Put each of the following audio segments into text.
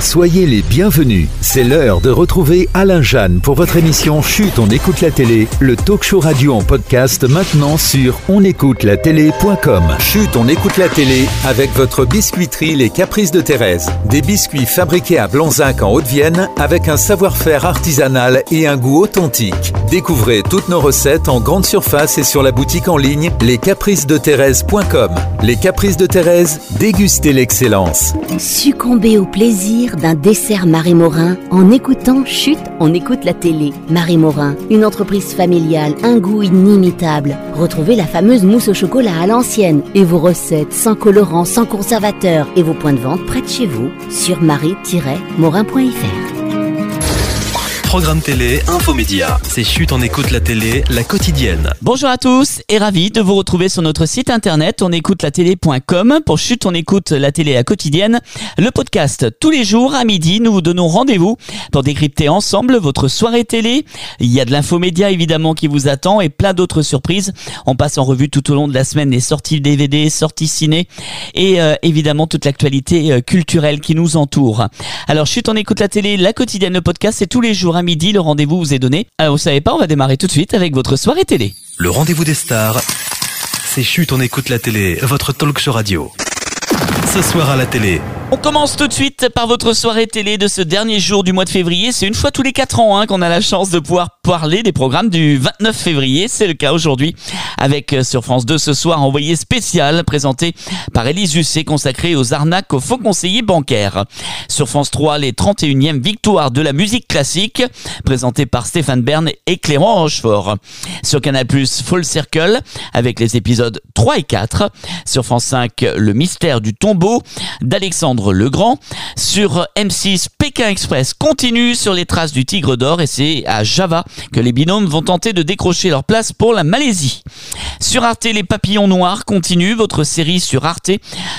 Soyez les bienvenus. C'est l'heure de retrouver Alain Jeanne pour votre émission Chute, on écoute la télé, le talk show radio en podcast maintenant sur onécoutelatélé.com. Chute, on écoute la télé avec votre biscuiterie Les Caprices de Thérèse. Des biscuits fabriqués à Blanzac en Haute-Vienne avec un savoir-faire artisanal et un goût authentique. Découvrez toutes nos recettes en grande surface et sur la boutique en ligne lescapricesdethérèse.com. Les Caprices de Thérèse, dégustez l'excellence. Succombez au plaisir d'un dessert Marie Morin en écoutant Chute, on écoute la télé. Marie Morin, une entreprise familiale, un goût inimitable. Retrouvez la fameuse mousse au chocolat à l'ancienne et vos recettes sans colorant, sans conservateur et vos points de vente près de chez vous sur marie-morin.fr. Programme télé, infomédia. C'est chute on écoute la télé, la quotidienne. Bonjour à tous et ravi de vous retrouver sur notre site internet onécoutelatélé.com pour chute on écoute la télé à quotidienne. Le podcast tous les jours à midi, nous vous donnons rendez-vous pour décrypter ensemble votre soirée télé. Il y a de l'infomédia évidemment qui vous attend et plein d'autres surprises. On passe en revue tout au long de la semaine les sorties DVD, sorties ciné et euh, évidemment toute l'actualité euh, culturelle qui nous entoure. Alors chute on écoute la télé, la quotidienne, le podcast c'est tous les jours midi, le rendez-vous vous est donné. Alors vous savez pas, on va démarrer tout de suite avec votre soirée télé. Le rendez-vous des stars. C'est chute on écoute la télé, votre talk show radio. Ce soir à la télé, On commence tout de suite par votre soirée télé de ce dernier jour du mois de février. C'est une fois tous les 4 ans hein, qu'on a la chance de pouvoir parler des programmes du 29 février. C'est le cas aujourd'hui avec euh, sur France 2 ce soir envoyé spécial présenté par Élise Jusset consacré aux arnaques aux faux conseillers bancaires. Sur France 3, les 31e victoires de la musique classique présentées par Stéphane Bern et Clément Rochefort. Sur Canal+, Full Circle avec les épisodes 3 et 4. Sur France 5, Le mystère du tombeau d'Alexandre le Grand. Sur M6, Pékin Express continue sur les traces du Tigre d'Or et c'est à Java que les binômes vont tenter de décrocher leur place pour la Malaisie. Sur Arte, Les Papillons Noirs continue. Votre série sur Arte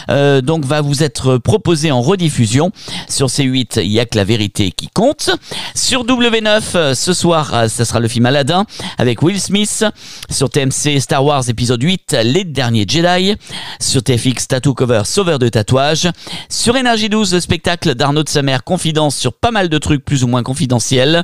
euh, donc va vous être proposée en rediffusion. Sur C8, il y a que la vérité qui compte. Sur W9, euh, ce soir, euh, ça sera le film Aladdin avec Will Smith. Sur TMC, Star Wars épisode 8, Les Derniers Jedi. Sur TFX, Tattoo Cover, Sauveur de tatouage. Sur Énergie 12, le spectacle d'Arnaud de Samer, Confidence sur pas mal de trucs plus ou moins confidentiels.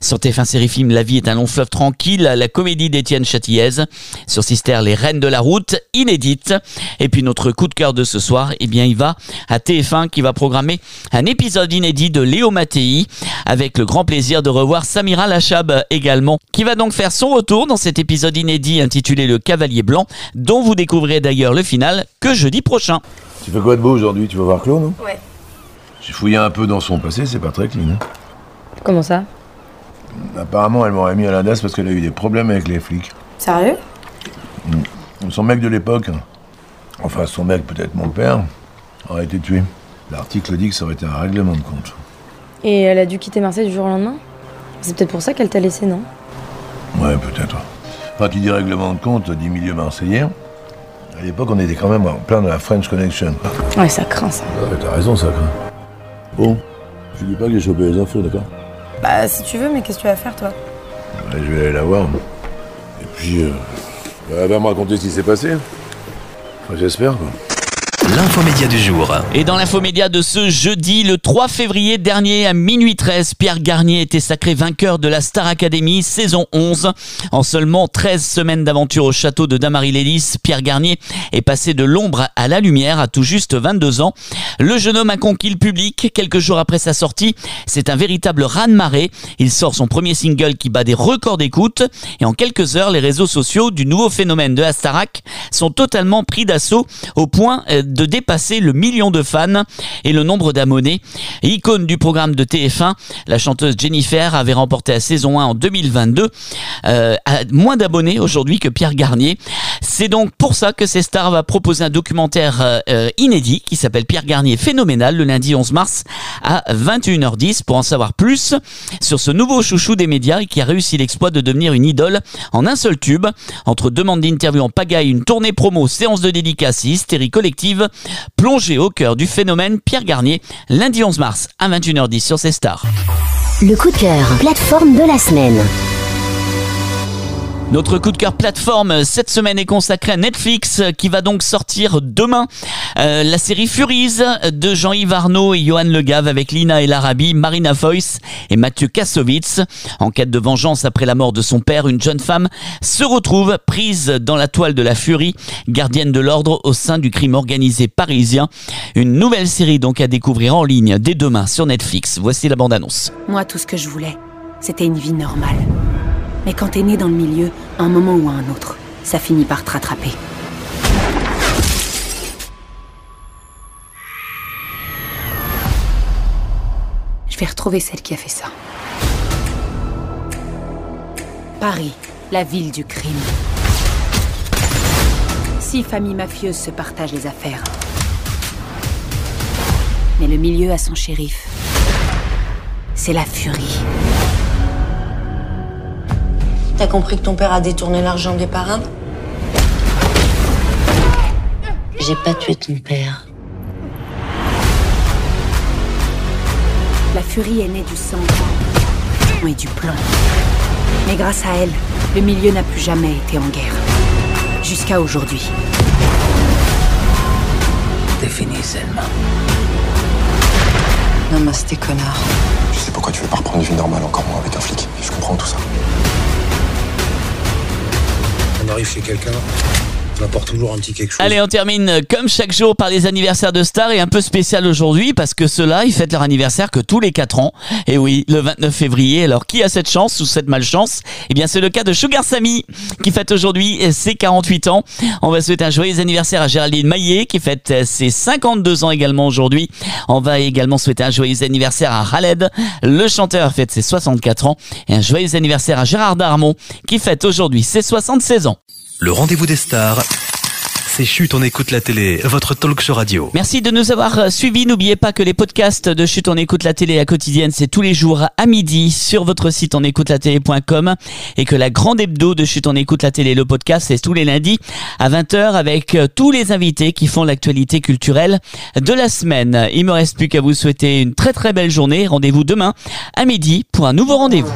Sur TF1 Série Film, La vie est un long fleuve tranquille, la comédie d'Étienne Châtillaise. Sur Sister, Les Reines de la Route, inédite. Et puis notre coup de cœur de ce soir, eh bien, il va à TF1 qui va programmer un épisode inédit de Léo Mattei avec le grand plaisir de revoir Samira Lachab également, qui va donc faire son retour dans cet épisode inédit intitulé Le Cavalier Blanc, dont vous découvrirez d'ailleurs le final que jeudi prochain. Tu fais quoi de beau aujourd'hui? Tu vas voir Claude, non? Ouais. J'ai fouillé un peu dans son passé, c'est pas très clean. hein. Comment ça? Apparemment, elle m'aurait mis à l'index parce qu'elle a eu des problèmes avec les flics. Sérieux? Son mec de l'époque, hein. enfin son mec, peut-être mon père, aurait été tué. L'article dit que ça aurait été un règlement de compte. Et elle a dû quitter Marseille du jour au lendemain? C'est peut-être pour ça qu'elle t'a laissé, non? Ouais, peut-être. Enfin, qui dit règlement de compte, dit milieu marseillais. À l'époque, on était quand même en plein de la French Connection. Ouais, ça craint ça. Ouais, t'as raison, ça, quoi. Bon, je dis pas que j'ai chopé les infos, d'accord? Bah, si tu veux, mais qu'est-ce que tu vas faire, toi? Ouais, Je vais aller la voir. Et puis, euh, elle va me raconter ce qui s'est passé. J'espère, quoi. L'infomédia du jour. Et dans l'infomédia de ce jeudi, le 3 février dernier à minuit 13, Pierre Garnier était sacré vainqueur de la Star Academy saison 11. En seulement 13 semaines d'aventure au château de Damary-Lélis, Pierre Garnier est passé de l'ombre à la lumière à tout juste 22 ans. Le jeune homme a conquis le public quelques jours après sa sortie. C'est un véritable raz-de-marée. Il sort son premier single qui bat des records d'écoute et en quelques heures, les réseaux sociaux du nouveau phénomène de la Starac sont totalement pris d'assaut au point euh, de dépasser le million de fans et le nombre d'abonnés. Icône du programme de TF1, la chanteuse Jennifer avait remporté la saison 1 en 2022, euh, moins d'abonnés aujourd'hui que Pierre Garnier. C'est donc pour ça que C-Star va proposer un documentaire euh, euh, inédit qui s'appelle Pierre Garnier Phénoménal le lundi 11 mars à 21h10 pour en savoir plus sur ce nouveau chouchou des médias qui a réussi l'exploit de devenir une idole en un seul tube. Entre demande d'interview en pagaille, une tournée promo, séance de dédicace et hystérie collective, plongé au cœur du phénomène Pierre Garnier lundi 11 mars à 21h10 sur C-Star. Le coup de cœur, plateforme de la semaine. Notre coup de cœur plateforme cette semaine est consacré à Netflix qui va donc sortir demain euh, la série Furies de Jean-Yves Arnaud et Johan Legave avec Lina El Arabi, Marina Foyce et Mathieu Kassovitz. En quête de vengeance après la mort de son père, une jeune femme se retrouve prise dans la toile de la furie, gardienne de l'ordre au sein du crime organisé parisien. Une nouvelle série donc à découvrir en ligne dès demain sur Netflix. Voici la bande-annonce. Moi, tout ce que je voulais, c'était une vie normale. Mais quand t'es né dans le milieu, un moment ou un autre, ça finit par te rattraper. Je vais retrouver celle qui a fait ça. Paris, la ville du crime. Six familles mafieuses se partagent les affaires. Mais le milieu a son shérif. C'est la furie. T'as compris que ton père a détourné l'argent des parrains J'ai pas tué ton père. La furie est née du sang et du plan. Mais grâce à elle, le milieu n'a plus jamais été en guerre. Jusqu'à aujourd'hui. T'es fini, Selma. Namasté, connard. Je sais pourquoi tu veux pas reprendre une vie normale, encore moins avec un flic. Je comprends tout ça. On arrive chez quelqu'un, on apporte toujours un petit quelque chose. Allez, on termine comme chaque jour par les anniversaires de stars et un peu spécial aujourd'hui parce que ceux-là, ils fêtent leur anniversaire que tous les 4 ans. Et oui, le 29 février. Alors, qui a cette chance ou cette malchance? Eh bien, c'est le cas de Sugar Sammy qui fête aujourd'hui ses 48 ans. On va souhaiter un joyeux anniversaire à Géraldine Maillet qui fête ses 52 ans également aujourd'hui. On va également souhaiter un joyeux anniversaire à Khaled. Le chanteur fête ses 64 ans. Et un joyeux anniversaire à Gérard Darmon qui fête aujourd'hui ses 76 ans. Le rendez-vous des stars, c'est Chut, on écoute la télé, votre talk show radio. Merci de nous avoir suivis. N'oubliez pas que les podcasts de Chut, on écoute la télé à quotidienne, c'est tous les jours à midi sur votre site on écoute la télé.com et que la grande hebdo de Chut, on écoute la télé, le podcast, c'est tous les lundis à 20h avec euh, tous les invités qui font l'actualité culturelle de la semaine. Il me reste plus qu'à vous souhaiter une très très belle journée. Rendez-vous demain à midi pour un nouveau rendez-vous.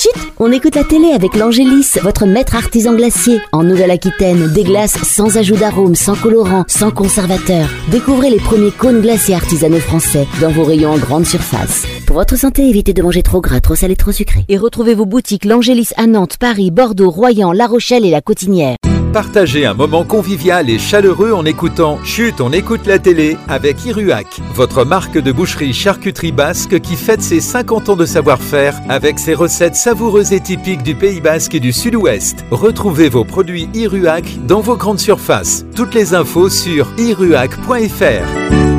Chut, on écoute la télé avec l'Angélis, votre maître artisan glacier. En Nouvelle-Aquitaine, des glaces sans ajout d'arôme, sans colorant, sans conservateur. Découvrez les premiers cônes glaciers artisanaux français dans vos rayons en grande surface. Pour votre santé, évitez de manger trop gras, trop salé, trop sucré. Et retrouvez vos boutiques l'Angélis à Nantes, Paris, Bordeaux, Royan, La Rochelle et La Cotinière. Partagez un moment convivial et chaleureux en écoutant Chut, on écoute la télé avec Iruac, votre marque de boucherie charcuterie basque qui fête ses 50 ans de savoir-faire avec ses recettes savoureuses et typiques du Pays basque et du Sud-Ouest. Retrouvez vos produits Iruac dans vos grandes surfaces. Toutes les infos sur iruac.fr.